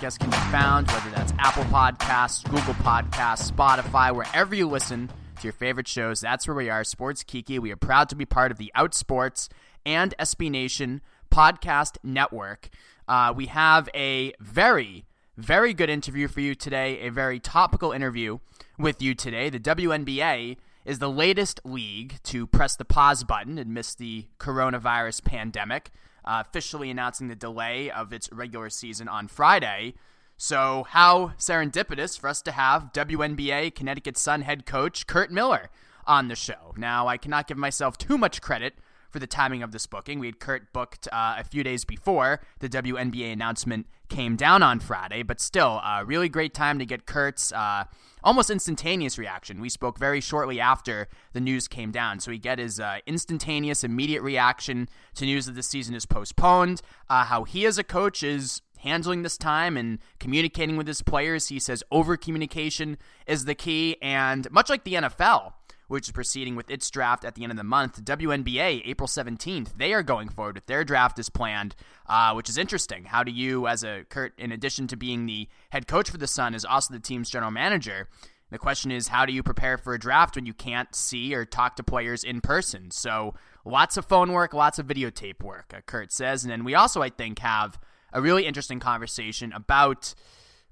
podcasts can be found, whether that's Apple Podcasts, Google Podcasts, Spotify, wherever you listen to your favorite shows, that's where we are, Sports Kiki. We are proud to be part of the Outsports and SB Nation podcast network. Uh, we have a very, very good interview for you today, a very topical interview with you today. The WNBA is the latest league to press the pause button amidst the coronavirus pandemic, uh, officially announcing the delay of its regular season on Friday. So, how serendipitous for us to have WNBA Connecticut Sun head coach Curt Miller on the show. Now, I cannot give myself too much credit for the timing of this booking. We had Curt booked uh, a few days before the WNBA announcement came down on Friday, but still, a uh, really great time to get Curt's uh, almost instantaneous reaction. We spoke very shortly after the news came down, so we get his uh, instantaneous, immediate reaction to news that the season is postponed, uh, how he as a coach is handling this time and communicating with his players. He says over communication is the key, and much like the NFL, which is proceeding with its draft at the end of the month. WNBA, April 17th, they are going forward with their draft as planned, uh, which is interesting. How do you, as a Curt, in addition to being the head coach for the Sun, is also the team's general manager? The question is, how do you prepare for a draft when you can't see or talk to players in person? So, lots of phone work, lots of videotape work, uh, Curt says. And then we also, I think, have a really interesting conversation about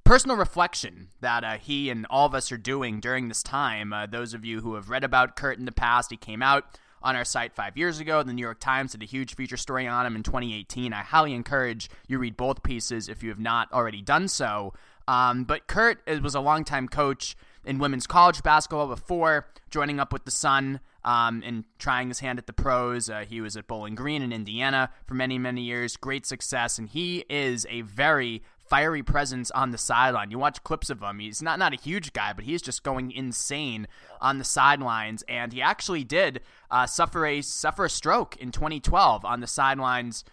personal reflection that uh, he and all of us are doing during this time. Uh, those of you who have read about Curt in the past, he came out on our site five years ago. The New York Times did a huge feature story on him in 2018. I highly encourage you read both pieces if you have not already done so. Um, but Curt was a longtime coach in women's college basketball before joining up with the Sun um, and trying his hand at the pros. Uh, he was at Bowling Green in Indiana for many, many years. Great success, and he is a very fiery presence on the sideline. You watch clips of him. He's not not a huge guy, but he's just going insane on the sidelines. And he actually did uh, suffer a suffer a stroke in 2012 on the sidelines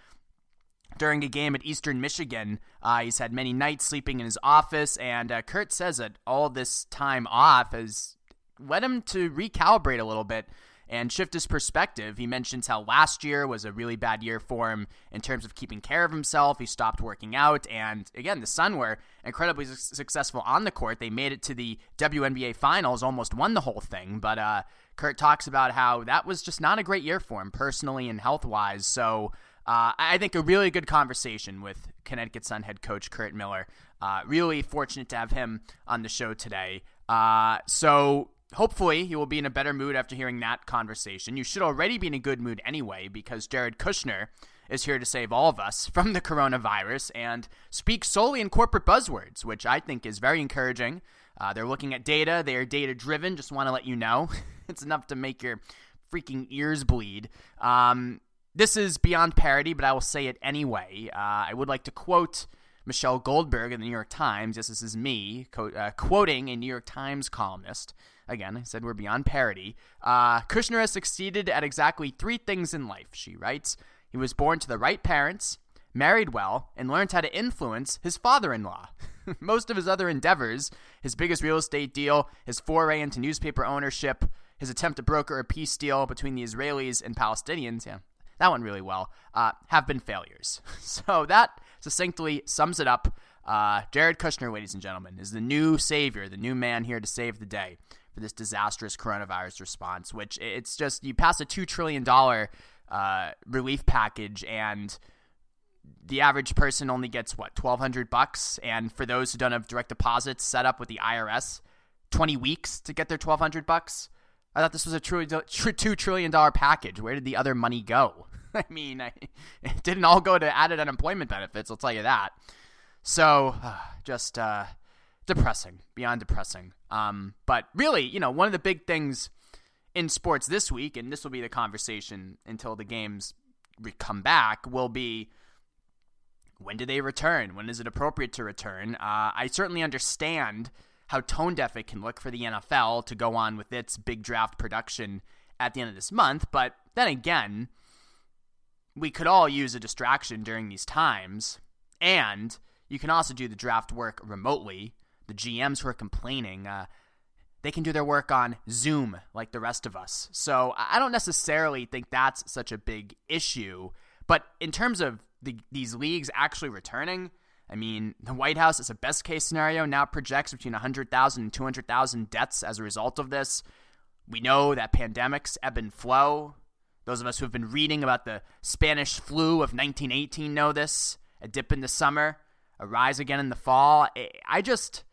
during a game at Eastern Michigan. Uh, he's had many nights sleeping in his office, and uh, Curt says that all this time off has led him to recalibrate a little bit and shift his perspective. He mentions how last year was a really bad year for him in terms of keeping care of himself. He stopped working out. And again, the Sun were incredibly su- successful on the court. They made it to the WNBA finals, almost won the whole thing. But uh, Curt talks about how that was just not a great year for him personally and health wise. So uh, I think a really good conversation with Connecticut Sun head coach Curt Miller. Uh, really fortunate to have him on the show today. Uh, so hopefully you will be in a better mood after hearing that conversation. You should already be in a good mood anyway because Jared Kushner is here to save all of us from the coronavirus and speak solely in corporate buzzwords, which I think is very encouraging. Uh, they're looking at data, they are data driven. Just want to let you know it's enough to make your freaking ears bleed. Um, this is beyond parody, but I will say it anyway. Uh, I would like to quote Michelle Goldberg in the New York Times. Yes, this is me co- uh, quoting a New York Times columnist. Again, I said we're beyond parody. Uh, Kushner has succeeded at exactly three things in life, she writes. He was born to the right parents, married well, and learned how to influence his father in law. Most of his other endeavors, his biggest real estate deal, his foray into newspaper ownership, his attempt to broker a peace deal between the Israelis and Palestinians, yeah, that went really well, uh, have been failures. so that succinctly sums it up. Uh, Jared Kushner, ladies and gentlemen, is the new savior, the new man here to save the day for this disastrous coronavirus response, which it's just you pass a $2 trillion uh, relief package and the average person only gets what 1200 bucks? And for those who don't have direct deposits set up with the IRS 20 weeks to get their 1200 bucks? I thought this was a truly $2 trillion package. Where did the other money go? I mean I, it didn't all go to added unemployment benefits I'll tell you that. So just uh, depressing, beyond depressing. Um, but really, you know, one of the big things in sports this week, and this will be the conversation until the games come back, will be when do they return? When is it appropriate to return? Uh, I certainly understand how tone deaf it can look for the NFL to go on with its big draft production at the end of this month, but then again, we could all use a distraction during these times, and you can also do the draft work remotely the GMs who are complaining, uh, they can do their work on Zoom like the rest of us. So I don't necessarily think that's such a big issue. But in terms of the, these leagues actually returning, I mean, the White House, as a best case scenario, now projects between 100,000 and 200,000 deaths as a result of this. We know that pandemics ebb and flow. Those of us who have been reading about the Spanish flu of 1918 know this. A dip in the summer, a rise again in the fall. I just.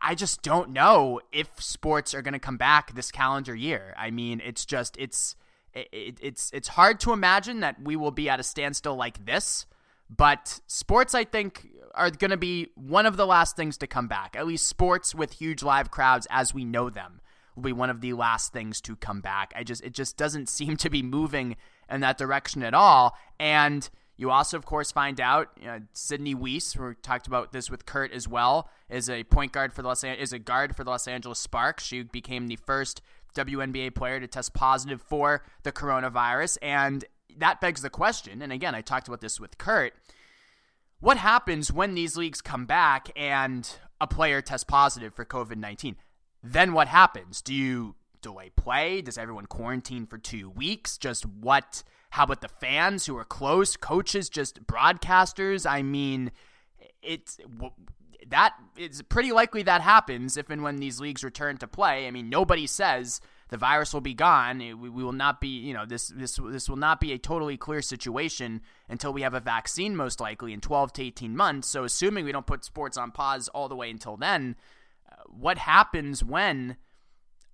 I just don't know if sports are going to come back this calendar year. I mean, it's just it's it, it's it's hard to imagine that we will be at a standstill like this. But sports, I think, are going to be one of the last things to come back. At least sports with huge live crowds as we know them will be one of the last things to come back. I just it just doesn't seem to be moving in that direction at all. And you also, of course, find out Sydney Wiese, we talked about this with Curt as well, is a point guard for the Los is a guard for the Los Angeles Sparks. She became the first WNBA player to test positive for the coronavirus, and that begs the question. And again, I talked about this with Curt. What happens when these leagues come back and a player tests positive for COVID 19? Then what happens? Do you delay play? Does everyone quarantine for two weeks? Just what? How about the fans who are close? Coaches, just broadcasters? I mean, it's that it's pretty likely that happens if and when these leagues return to play. I mean, nobody says the virus will be gone. We, we will not be, you know, this this this will not be a totally clear situation until we have a vaccine, most likely in 12 to 18 months. So, assuming we don't put sports on pause all the way until then, uh, what happens when?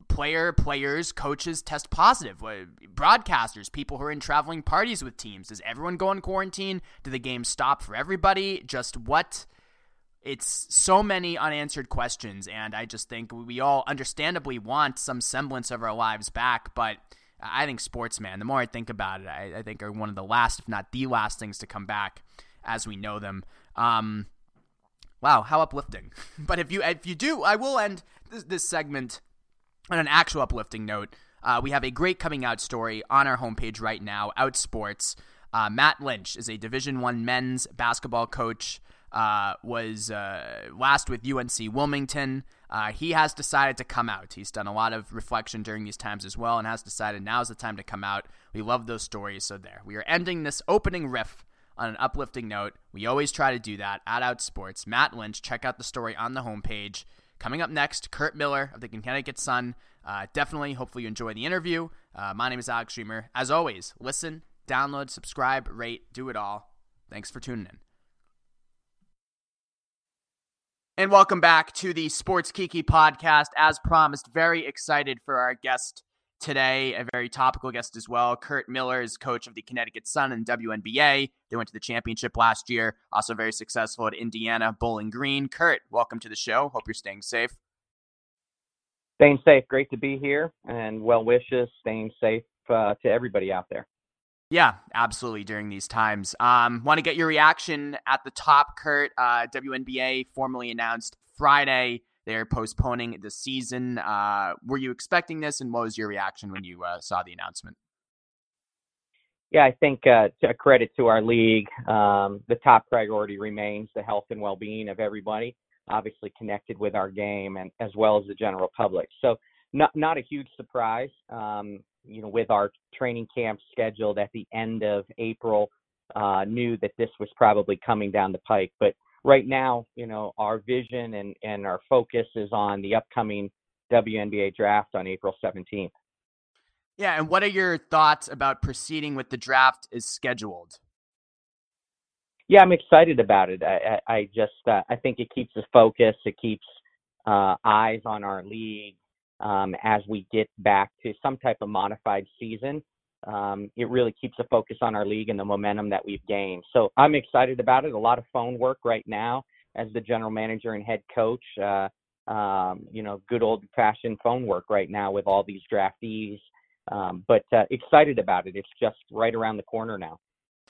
Player players coaches test positive broadcasters people who are in traveling parties with teams does everyone go on quarantine do the games stop for everybody just what it's so many unanswered questions, and I just think we all understandably want some semblance of our lives back. But I think sports, man, the more I think about it, I, I think are one of the last, if not the last, things to come back as we know them. Um, wow, how uplifting! but if you if you do, I will end this, this segment on an actual uplifting note. Uh, we have a great coming out story on our homepage right now, Outsports. Uh, Matt Lynch is a Division One men's basketball coach uh, was uh, last with UNC Wilmington. Uh, he has decided to come out. He's done a lot of reflection during these times as well and has decided now is the time to come out. We love those stories. So, there. We are ending this opening riff on an uplifting note. We always try to do that at Outsports. Matt Lynch, check out the story on the homepage. Coming up next, Curt Miller of the Connecticut Sun. Uh, definitely, hopefully, you enjoy the interview. Uh, my name is Alex Reimer. As always, listen, download, subscribe, rate, do it all. Thanks for tuning in. And welcome back to the Sports Kiki podcast. As promised, very excited for our guest today, a very topical guest as well. Curt Miller is coach of the Connecticut Sun and WNBA. They went to the championship last year, also very successful at Indiana Bowling Green. Curt, welcome to the show. Hope you're staying safe. Staying safe. Great to be here and well wishes. Staying safe uh, to everybody out there. Yeah, absolutely. During these times, um, want to get your reaction at the top, Curt. Uh, WNBA formally announced Friday they're postponing the season. Uh, were you expecting this, and what was your reaction when you uh, saw the announcement? Yeah, I think uh, to credit to our league, um, the top priority remains the health and well-being of everybody, obviously connected with our game and as well as the general public. So, not not a huge surprise. Um, you know, with our training camp scheduled at the end of April, uh, knew that this was probably coming down the pike. But right now, you know, our vision and, and our focus is on the upcoming WNBA draft on April 17th. Yeah, and what are your thoughts about proceeding with the draft as scheduled? Yeah, I'm excited about it. I, I, I just uh, I think it keeps us focused. It keeps uh, eyes on our league um, as we get back to some type of modified season. Um, it really keeps a focus on our league and the momentum that we've gained. So I'm excited about it. A lot of phone work right now as the general manager and head coach. Uh, um, you know, good old fashioned phone work right now with all these draftees. Um, but uh, excited about it. It's just right around the corner now.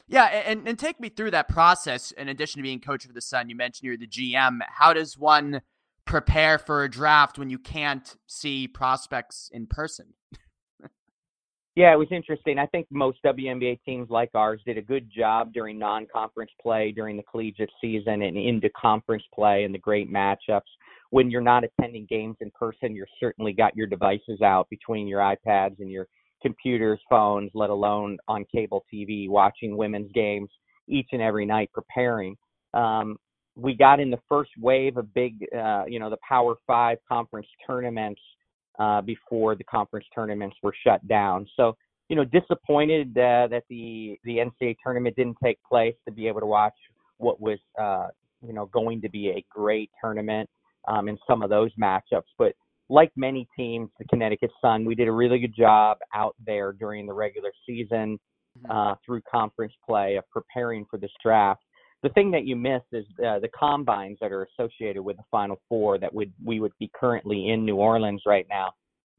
Yeah, and, and take me through that process. In addition to being coach of the Sun, you mentioned you're the GM. How does one prepare for a draft when you can't see prospects in person. Yeah, it was interesting. I think most WNBA teams like ours did a good job during non-conference play during the collegiate season and into conference play and the great matchups. When you're not attending games in person, you're certainly got your devices out between your iPads and your computers, phones, let alone on cable TV, watching women's games each and every night, preparing. Um, we got in the first wave of big, uh, you know, the Power Five conference tournaments uh, before the conference tournaments were shut down. So, you know, disappointed uh, that the the NCAA tournament didn't take place to be able to watch what was, uh, you know, going to be a great tournament um, in some of those matchups. But like many teams, the Connecticut Sun, we did a really good job out there during the regular season mm-hmm. uh, through conference play of preparing for this draft. The thing that you miss is uh, the combines that are associated with the Final Four that would we would be currently in New Orleans right now,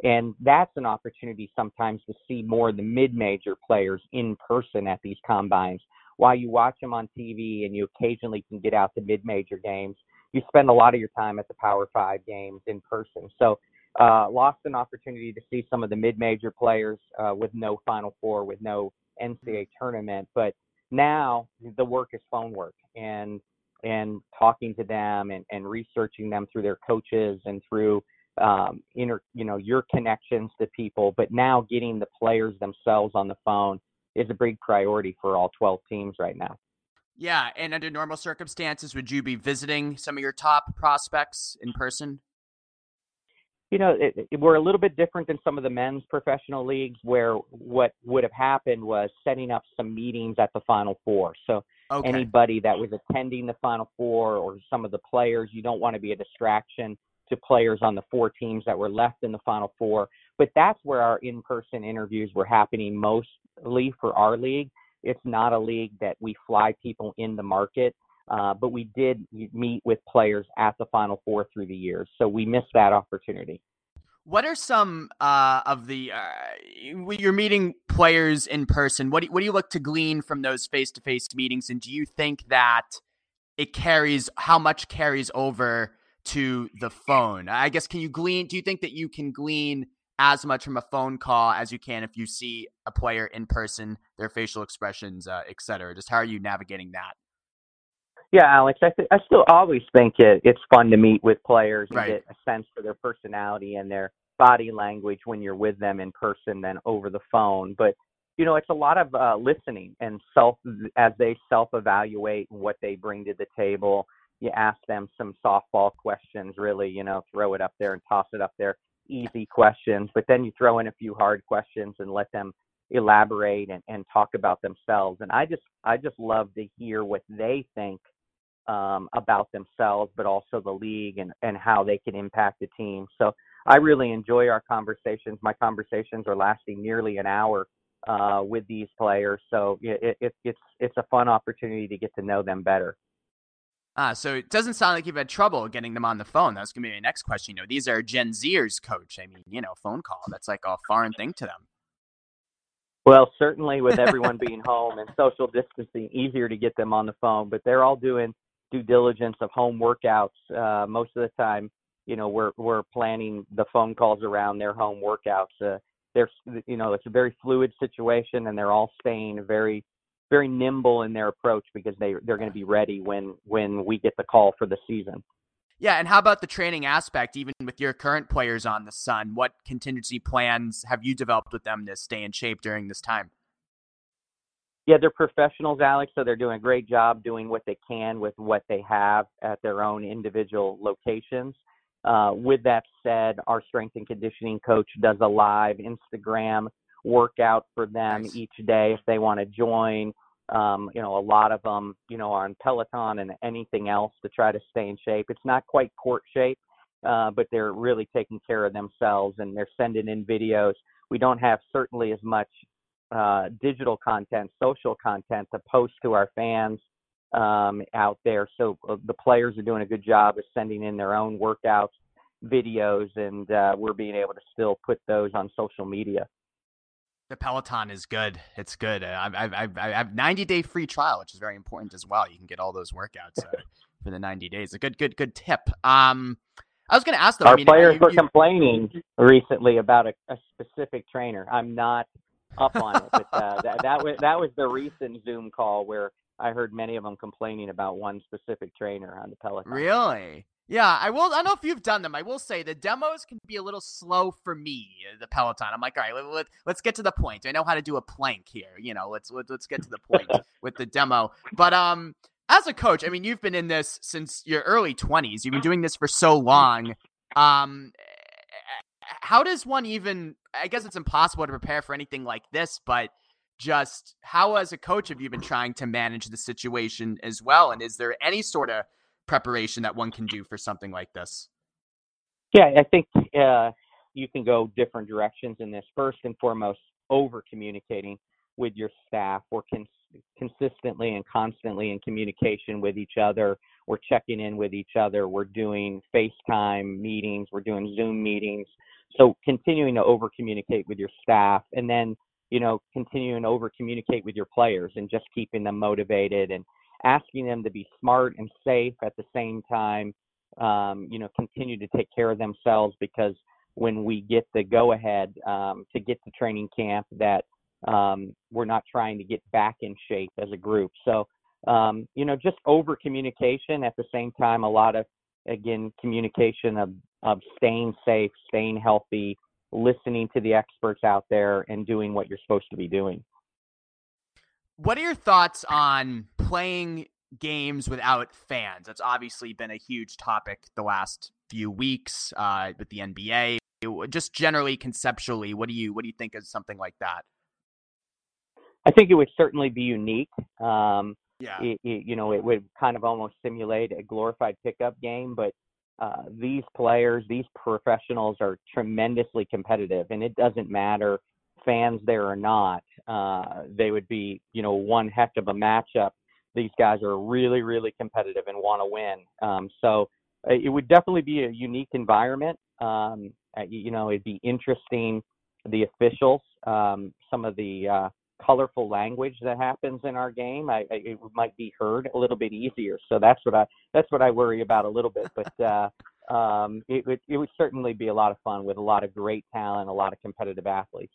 and that's an opportunity sometimes to see more of the mid-major players in person at these combines. While you watch them on TV and you occasionally can get out to mid-major games, you spend a lot of your time at the Power Five games in person. So, uh, lost an opportunity to see some of the mid-major players uh, with no Final Four, with no NCAA tournament. But now the work is phone work and and talking to them and, and researching them through their coaches and through um, inter, you know your connections to people. But now getting the players themselves on the phone is a big priority for all 12 teams right now. Yeah, and under normal circumstances, would you be visiting some of your top prospects in person? You know, it, it, we're a little bit different than some of the men's professional leagues, where what would have happened was setting up some meetings at the Final Four. So okay. anybody that was attending the Final Four or some of the players, you don't want to be a distraction to players on the four teams that were left in the Final Four. But that's where our in-person interviews were happening mostly for our league it's not a league that we fly people in the market, uh, but we did meet with players at the Final Four through the years, so we missed that opportunity. What are some uh, of the uh, you're meeting players in person? What do, what do you look to glean from those face to face meetings, and do you think that it carries how much carries over to the phone? I guess can you glean? Do you think that you can glean as much from a phone call as you can if you see a player in person, their facial expressions, uh, et cetera? Just how are you navigating that? Yeah, Alex, I, th- I still always think it, it's fun to meet with players and right. get a sense for their personality and their body language when you're with them in person than over the phone. But you know, it's a lot of uh, listening and self as they self-evaluate what they bring to the table. You ask them some softball questions, really, you know, throw it up there and toss it up there easy questions, but then you throw in a few hard questions and let them elaborate and, and talk about themselves. And I just I just love to hear what they think um, about themselves, but also the league and, and how they can impact the team. So I really enjoy our conversations. My conversations are lasting nearly an hour uh, with these players, so it, it, it's it's a fun opportunity to get to know them better. Uh, so it doesn't sound like you've had trouble getting them on the phone. That's going to be my next question. You know, these are Gen Zers, coach. I mean, you know, phone call, that's like a foreign thing to them. Well, certainly with everyone being home and social distancing, easier to get them on the phone, but they're all doing due diligence of home workouts. Uh, most of the time, you know, we're, we're planning the phone calls around their home workouts. Uh, they're, you know, it's a very fluid situation and they're all staying very very nimble in their approach because they they're going to be ready when when we get the call for the season. Yeah, and how about the training aspect? Even with your current players on the Sun, what contingency plans have you developed with them to stay in shape during this time? Yeah, they're professionals, Alex, so they're doing a great job doing what they can with what they have at their own individual locations. Uh, with that said, our strength and conditioning coach does a live Instagram workout for them nice. each day if they want to join. Um, you know, a lot of them, you know, are on Peloton and anything else to try to stay in shape. It's not quite court shape, uh, but they're really taking care of themselves and they're sending in videos. We don't have certainly as much uh, digital content, social content to post to our fans um, out there. So uh, the players are doing a good job of sending in their own workouts, videos, and uh, we're being able to still put those on social media. The Peloton is good. It's good. I've, I've, I have 90 day free trial, which is very important as well. You can get all those workouts uh, for the 90 days. A good, good, good tip. Um, I was going to ask though. Our I mean, players you, were you... complaining recently about a, a, specific trainer. I'm not up on it, but uh, that, that was that was the recent Zoom call where I heard many of them complaining about one specific trainer on the Peloton. Really? Yeah, I will. I don't know if you've done them. I will say the demos can be a little slow for me. The Peloton. I'm like, all right, let, let, us get to the point. I know how to do a plank here. You know, let's let, us let us get to the point with the demo. But um, as a coach, I mean, you've been in this since your early 20s. You've been doing this for so long. Um, how does one even? I guess it's impossible to prepare for anything like this, but just how, as a coach, have you been trying to manage the situation as well? And is there any sort of preparation that one can do for something like this? Yeah, I think uh, you can go different directions in this. First and foremost, over communicating with your staff. We're cons- consistently and constantly in communication with each other. We're checking in with each other. We're doing FaceTime meetings. We're doing Zoom meetings. So continuing to over communicate with your staff and then, you know, continuing to over communicate with your players and just keeping them motivated and asking them to be smart and safe at the same time. Um, you know, continue to take care of themselves because when we get the go ahead um, to get to training camp that um, we're not trying to get back in shape as a group. So, um, you know, just over communication at the same time, a lot of, again, communication of, of staying safe, staying healthy, listening to the experts out there, and doing what you're supposed to be doing. What are your thoughts on playing games without fans? That's obviously been a huge topic the last few weeks uh, with the NBA. Just generally, conceptually, what do you what do you think of something like that? I think it would certainly be unique. Um, yeah. It, it, you know, it would kind of almost simulate a glorified pickup game, but uh, these players, these professionals are tremendously competitive, and it doesn't matter fans there or not. Uh, they would be, you know, one heck of a matchup. These guys are really, really competitive and want to win. Um, so uh, it would definitely be a unique environment. Um, uh, you know, it'd be interesting. The officials, um, some of the uh, colorful language that happens in our game, I, I, it might be heard a little bit easier. So that's what I that's what I worry about a little bit. But uh, um, it would it would certainly be a lot of fun with a lot of great talent, a lot of competitive athletes.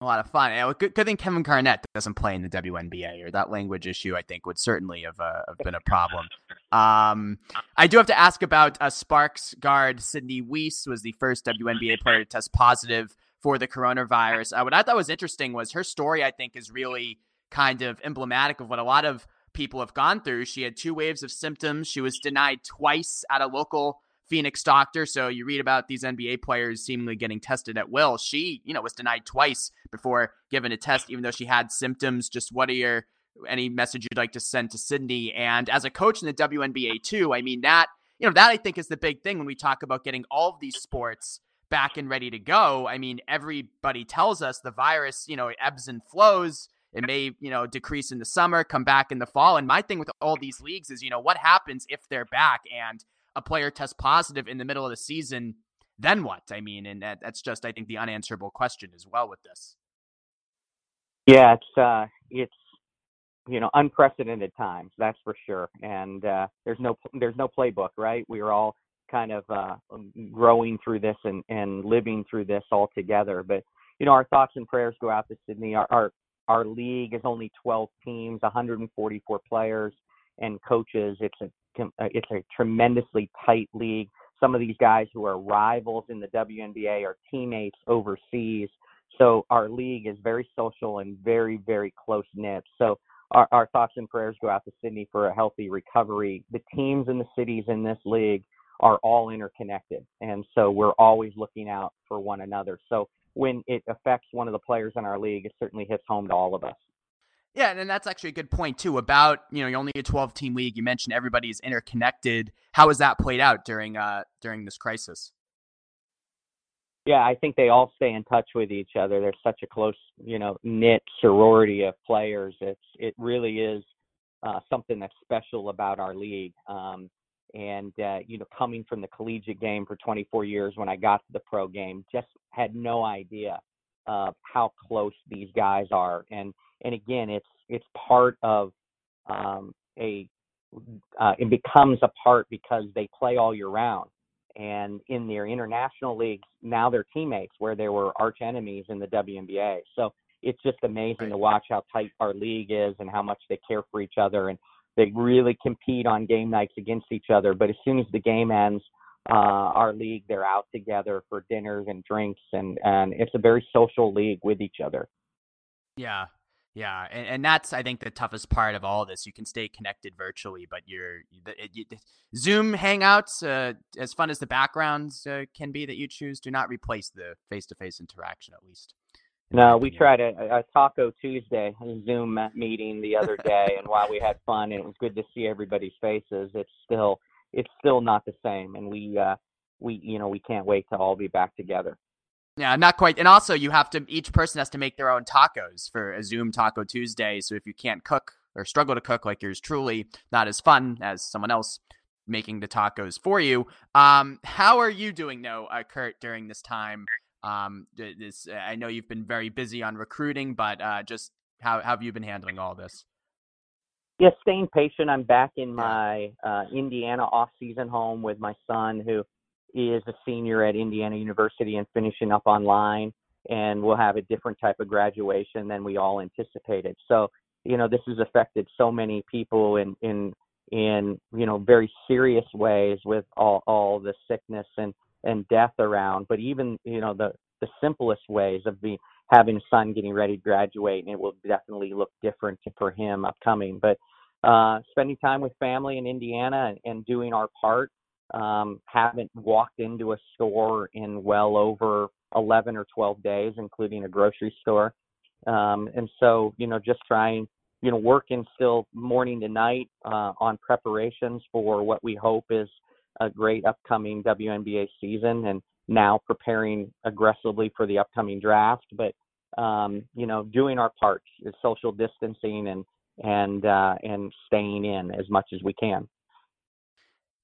A lot of fun. Yeah, good, good thing Kevin Garnett doesn't play in the WNBA, or that language issue, I think, would certainly have, uh, have been a problem. Um, I do have to ask about uh, Sparks guard Sydney Wiese was the first WNBA player to test positive for the coronavirus. Uh, what I thought was interesting was her story, I think, is really kind of emblematic of what a lot of people have gone through. She had two waves of symptoms. She was denied twice at a local Phoenix doctor. So you read about these NBA players seemingly getting tested at will. She, you know, was denied twice before given a test, even though she had symptoms. Just what are your any message you'd like to send to Sydney? And as a coach in the WNBA too, I mean that you know that I think is the big thing when we talk about getting all of these sports back and ready to go. I mean, everybody tells us the virus, you know, ebbs and flows. It may, you know, decrease in the summer, come back in the fall. And my thing with all these leagues is, you know, what happens if they're back and a player tests positive in the middle of the season? Then what? I mean, and that, that's just, I think, the unanswerable question as well with this. Yeah, it's uh, it's you know unprecedented times, that's for sure. And uh, there's no there's no playbook, right? We are all kind of uh, growing through this and, and living through this all together. But you know, our thoughts and prayers go out to Sydney. Our our, our league is only 12 teams, 144 players and coaches. It's a uh, it's a tremendously tight league. Some of these guys who are rivals in the WNBA are teammates overseas. So our league is very social and very very close knit. So our, our thoughts and prayers go out to Sydney for a healthy recovery. The teams and the cities in this league are all interconnected. And so we're always looking out for one another. So when it affects one of the players in our league, it certainly hits home to all of us. Yeah, and that's actually a good point too about, you know, you're only a 12 team league. You mentioned everybody is interconnected. How has that played out during uh during this crisis? Yeah, I think they all stay in touch with each other. There's such a close, you know, knit sorority of players. It's it really is uh, something that's special about our league. Um, and uh, you know coming from the collegiate game for 24 years when I got to the pro game just had no idea of how close these guys are. And and again it's it's part of um, a uh, it becomes a part because they play all year round. And in their international leagues now they're teammates where they were arch enemies in the WNBA so it's just amazing to watch how tight our league is and how much they care for each other and they really compete on game nights against each other. But as soon as the game ends, uh, our league, they're out together for dinners and drinks, and and it's a very social league with each other. Yeah, Yeah, and, and that's I think the toughest part of all this. You can stay connected virtually, but it, it, Zoom Hangouts, uh, as fun as the backgrounds uh, can be that you choose, do not replace the face-to-face interaction. At least. No, we tried a, a Taco Tuesday Zoom meeting the other day, and while we had fun and it was good to see everybody's faces, it's still it's still not the same, and we uh, we you know we can't wait to all be back together. Yeah, not quite. And also, you have to each person has to make their own tacos for a Zoom Taco Tuesday. So if you can't cook or struggle to cook like yours truly, not as fun as someone else making the tacos for you. Um, how are you doing, though, uh, Curt, during this time? Um, this I know you've been very busy on recruiting, but uh, just how, how have you been handling all this? Yeah, staying patient. I'm back in my uh, Indiana off-season home with my son, who is a senior at Indiana University and finishing up online, and we'll have a different type of graduation than we all anticipated. So, you know, this has affected so many people in in in you know very serious ways with all all the sickness and and death around. But even you know the the simplest ways of being having a son getting ready to graduate, and it will definitely look different for him upcoming. But uh, spending time with family in Indiana and, and doing our part um, haven't walked into a store in well over 11 or 12 days, including a grocery store. Um, and so, you know, just trying, you know, working still morning to night uh, on preparations for what we hope is a great upcoming WNBA season and now preparing aggressively for the upcoming draft. But, um, you know, doing our part is social distancing and, and, uh, and staying in as much as we can.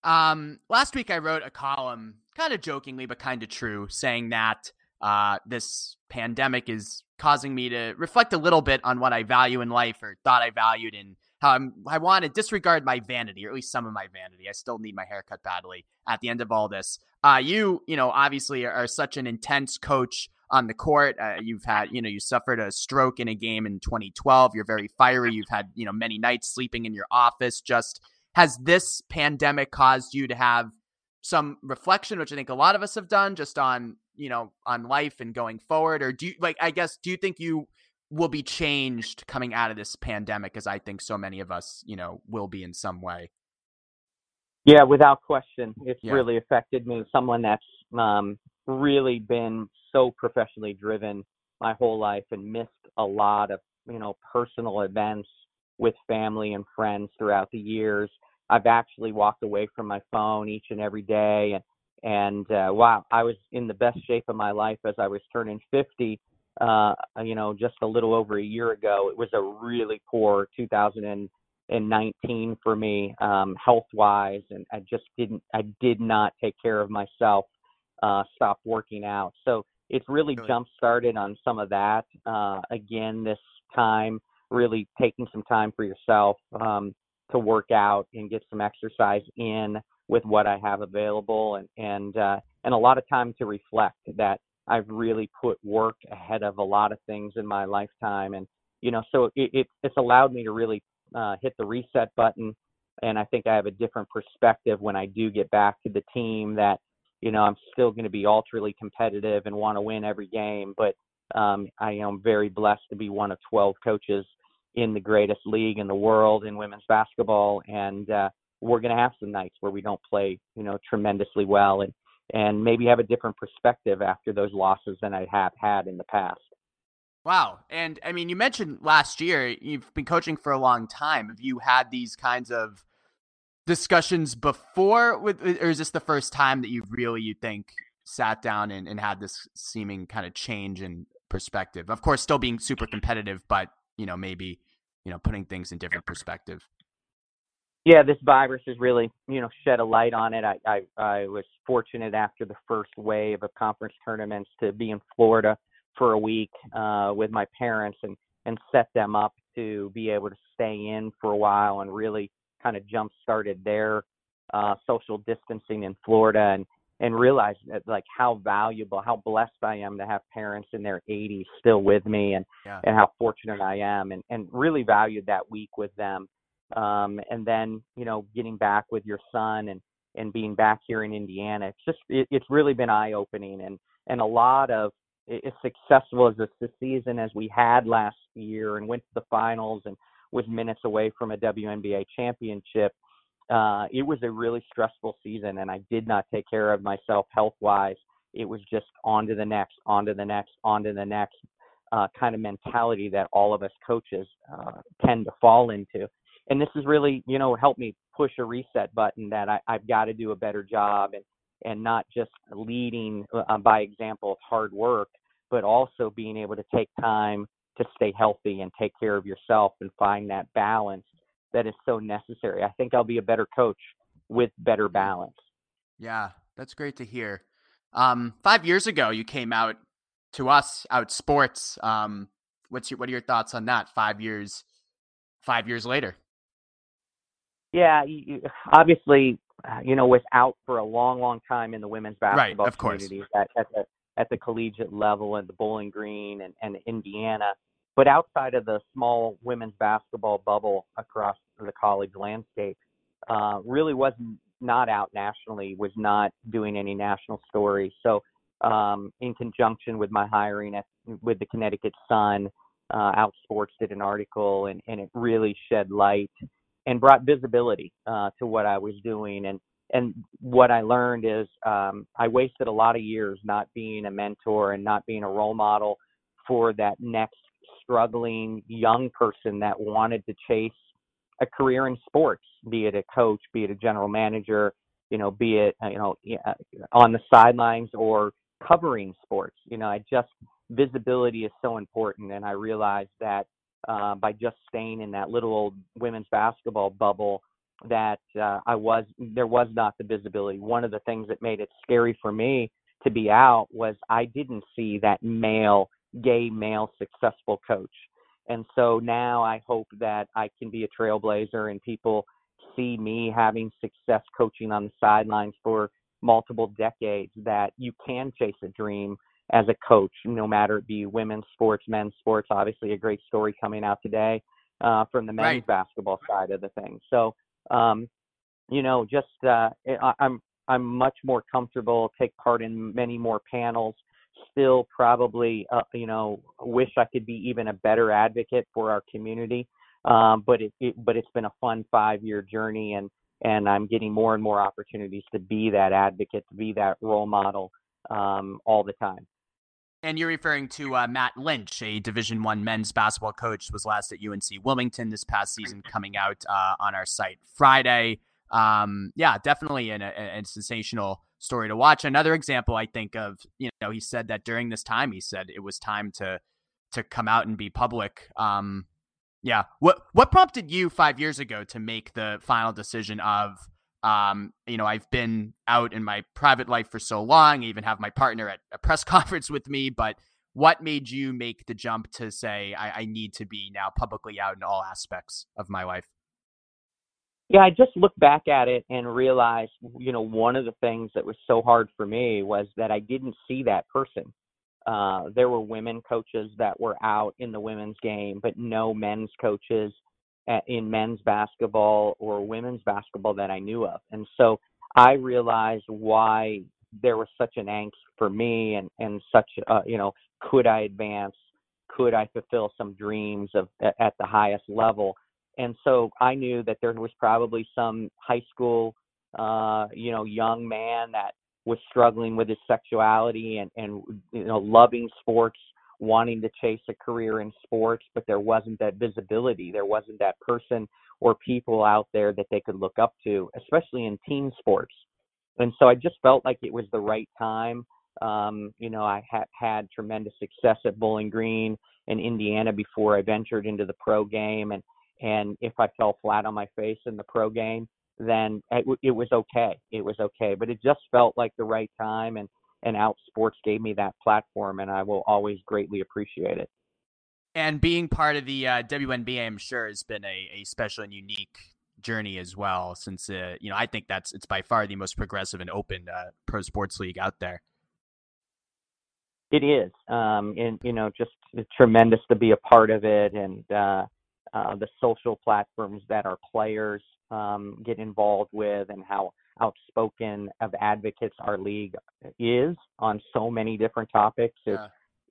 Um, last week I wrote a column, kind of jokingly but kind of true, saying that uh, this pandemic is causing me to reflect a little bit on what I value in life or thought I valued and how I'm, I want to disregard my vanity, or at least some of my vanity. I still need my haircut badly at the end of all this. Uh, you, you know, obviously are, are such an intense coach on the court. Uh, you've had, you know, you suffered a stroke in a game in 2012. You're very fiery. You've had, you know, many nights sleeping in your office just has this pandemic caused you to have some reflection, which I think a lot of us have done just on, you know, on life and going forward? Or do you like, I guess, do you think you will be changed coming out of this pandemic as I think so many of us, you know, will be in some way? Yeah, without question. It's yeah. really affected me. Someone that's um, really been so professionally driven my whole life and missed a lot of, you know, personal events with family and friends throughout the years. I've actually walked away from my phone each and every day and and uh, wow, I was in the best shape of my life as I was turning 50. Uh, you know, just a little over a year ago, it was a really poor 2019 for me, um, health wise, and I just didn't, I did not take care of myself. Uh, stopped working out, so it's really, really? jump started on some of that. Uh, again, this time, really taking some time for yourself um, to work out and get some exercise in with what I have available, and and uh, and a lot of time to reflect that I've really put work ahead of a lot of things in my lifetime, and you know, so it, it it's allowed me to really uh, hit the reset button, and I think I have a different perspective when I do get back to the team that you know I'm still going to be ultra competitive and want to win every game, but um, I am very blessed to be one of 12 coaches in the greatest league in the world in women's basketball, and uh, we're going to have some nights where we don't play, you know, tremendously well, and and maybe have a different perspective after those losses than I have had in the past. Wow. And I mean, you mentioned last year, you've been coaching for a long time. Have you had these kinds of discussions before with or is this the first time that you've really you think sat down and, and had this seeming kind of change in perspective? Of course, still being super competitive, but you know, maybe, you know, putting things in different perspective. Yeah, this virus has really, you know, shed a light on it. I, I, I was fortunate after the first wave of conference tournaments to be in Florida for a week uh, with my parents and and set them up to be able to stay in for a while and really kind of jump started their uh, social distancing in Florida and and realize that like how valuable, how blessed I am to have parents in their 80s still with me, and yeah. and how fortunate I am, and and really valued that week with them. Um, and then you know getting back with your son and and being back here in Indiana, it's just it, it's really been eye opening and and a lot of as successful as the season as we had last year and went to the finals and was minutes away from a WNBA championship, uh, it was a really stressful season, and I did not take care of myself health wise. It was just on to the next, on to the next, on to the next uh, kind of mentality that all of us coaches uh, tend to fall into. And this has really, you know, helped me push a reset button that I, I've got to do a better job and and not just leading uh, by example of hard work, but also being able to take time to stay healthy and take care of yourself and find that balance that is so necessary. I think I'll be a better coach with better balance. Yeah, that's great to hear. Um, five years ago, you came out to us out sports. Um, what's your what are your thoughts on that? Five years, five years later. Yeah, you, obviously, uh, you know, was out for a long, long time in the women's basketball right, community at, at the at the collegiate level and the Bowling Green and, and Indiana. But outside of the small women's basketball bubble across the college landscape, uh, really was not out nationally, was not doing any national stories. So, um, in conjunction with my hiring at, with the Connecticut Sun, uh, Outsports did an article, and, and it really shed light and brought visibility uh, to what I was doing. And and what I learned is um, I wasted a lot of years not being a mentor and not being a role model for that next struggling young person that wanted to chase a career in sports, be it a coach, be it a general manager, you know, be it uh, you know uh, on the sidelines or covering sports. You know, I just visibility is so important, and I realized that uh, by just staying in that little old women's basketball bubble, that uh, I was there was not the visibility. One of the things that made it scary for me to be out was I didn't see that male gay male successful coach. And so now I hope that I can be a trailblazer and people see me having success coaching on the sidelines for multiple decades that you can chase a dream as a coach, no matter it be women's sports, men's sports. Obviously, a great story coming out today uh, from the men's right. basketball side of the thing. So, um, you know, just uh, I, I'm I'm much more comfortable take part in many more panels still probably, uh, you know, wish I could be even a better advocate for our community. Um, but it, it, but it's been a fun five year journey, and and I'm getting more and more opportunities to be that advocate, to be that role model um, all the time. And you're referring to uh, Matt Lynch, a Division One men's basketball coach, was last at UNC Wilmington this past season, coming out uh, on our site Friday. Um, yeah, definitely a, a sensational story to watch. Another example I think of, you know, he said that during this time, he said it was time to to come out and be public. Um, yeah, what what prompted you five years ago to make the final decision of, um, you know, I've been out in my private life for so long, I even have my partner at a press conference with me, but what made you make the jump to say I, I need to be now publicly out in all aspects of my life? Yeah, I just look back at it and realized, you know, one of the things that was so hard for me was that I didn't see that person. Uh, there were women coaches that were out in the women's game, but no men's coaches in men's basketball or women's basketball that I knew of. And so I realized why there was such an angst for me and, and such, uh, you know, could I advance? Could I fulfill some dreams of at the highest level? and so I knew that there was probably some high school, uh, you know, young man that was struggling with his sexuality and and you know loving sports, wanting to chase a career in sports, but there wasn't that visibility. There wasn't that person or people out there that they could look up to, especially in team sports. And so I just felt like it was the right time. Um, you know, I had had tremendous success at Bowling Green in Indiana before I ventured into the pro game, and and if I fell flat on my face in the pro game, then it, it was okay. It was okay, but it just felt like the right time, and and Out Sports gave me that platform, and I will always greatly appreciate it. And being part of the uh, WNBA, I'm sure, has been a, a special and unique journey as well. Since uh, you know, I think that's it's by far the most progressive and open uh, pro sports league out there. It is, um, and you know, just tremendous to be a part of it, and uh, uh, the social platforms that our players um, get involved with and how outspoken of advocates our league is on so many different topics. It's,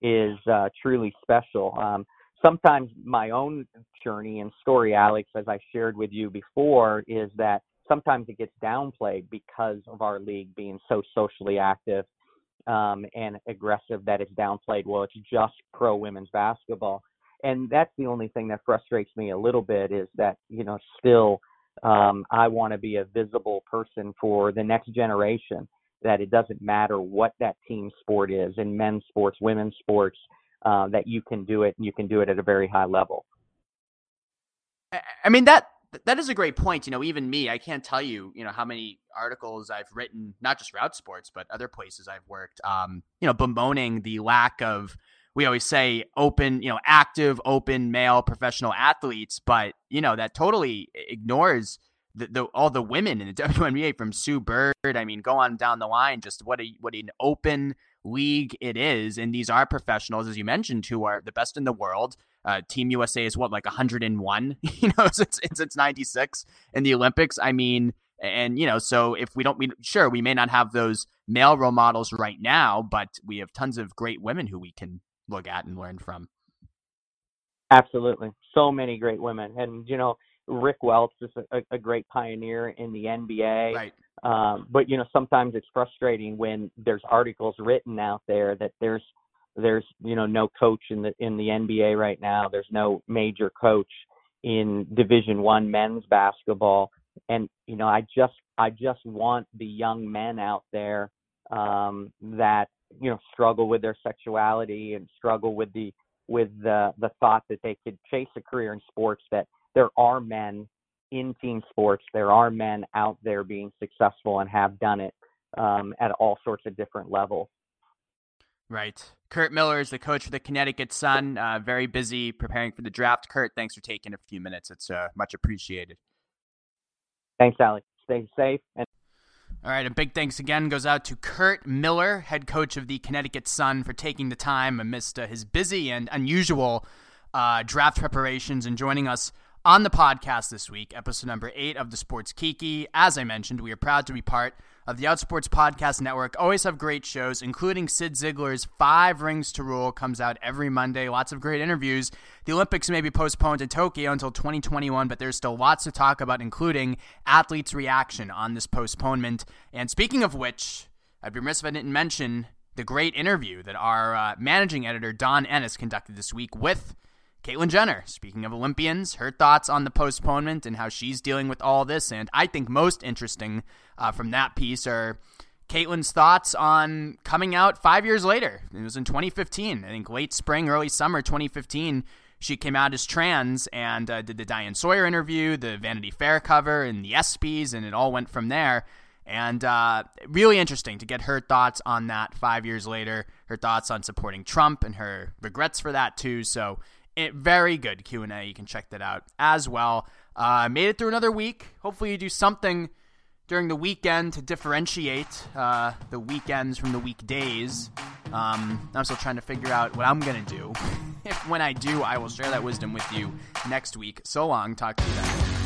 is uh, truly special. Um, sometimes my own journey and story, Alex, as I shared with you before, is that sometimes it gets downplayed because of our league being so socially active um, and aggressive that it's downplayed. Well, it's just pro women's basketball. And that's the only thing that frustrates me a little bit is that, you know, still um, I want to be a visible person for the next generation, that it doesn't matter what that team sport is in men's sports, women's sports, uh, that you can do it and you can do it at a very high level. I mean, that that is a great point. You know, even me, I can't tell you, you know, how many articles I've written, not just Outsports, but other places I've worked, um, you know, bemoaning the lack of, we always say open, you know, active, open male professional athletes, but, you know, that totally ignores the, the all the women in the WNBA from Sue Bird. I mean, go on down the line, just what a, what an open league it is. And these are professionals, as you mentioned, who are the best in the world. Uh, Team USA is what like 101, you know, since since 96 in the Olympics. I mean, and you know, so if we don't, we, sure, we may not have those male role models right now, but we have tons of great women who we can look at and learn from. Absolutely, so many great women, and you know, Rick Welts is a, a great pioneer in the NBA. Right. Um, but you know, sometimes it's frustrating when there's articles written out there that there's there's you know no coach in the in the NBA right now. There's no major coach in Division One men's basketball, and you know I just I just want the young men out there um, that you know struggle with their sexuality and struggle with the with the the thought that they could chase a career in sports that there are men in team sports. There are men out there being successful and have done it um, at all sorts of different levels. Right. Curt Miller is the coach for the Connecticut Sun. Uh, very busy preparing for the draft. Curt thanks for taking a few minutes. It's uh, much appreciated. Thanks, Alex. Stay safe. And- all right, a big thanks again goes out to Curt Miller, head coach of the Connecticut Sun, for taking the time amidst uh, his busy and unusual uh, draft preparations and joining us on the podcast this week, episode number eight of the Sports Kiki. As I mentioned, we are proud to be part of the Outsports Podcast Network. Always have great shows, including Cyd Zeigler's Five Rings to Rule, comes out every Monday. Lots of great interviews. The Olympics may be postponed to Tokyo until 2021, but there's still lots to talk about, including athletes' reaction on this postponement. And speaking of which, I'd be remiss if I didn't mention the great interview that our uh, managing editor, Dawn Ennis, conducted this week with Caitlyn Jenner, speaking of Olympians, her thoughts on the postponement and how she's dealing with all this. And I think most interesting uh, from that piece are Caitlyn's thoughts on coming out five years later. It was in 2015, I think late spring, early summer 2015. She came out as trans and uh, did the Diane Sawyer interview, the Vanity Fair cover, and the ESPYs, and it all went from there. And uh, really interesting to get her thoughts on that five years later, her thoughts on supporting Trump and her regrets for that too. So it, very good Q&A. You can check that out as well. Uh, made it through another week. Hopefully you do something during the weekend to differentiate uh, the weekends from the weekdays. Um, I'm still trying to figure out what I'm to do. if when I do, I will share that wisdom with you next week. So long. Talk to you then.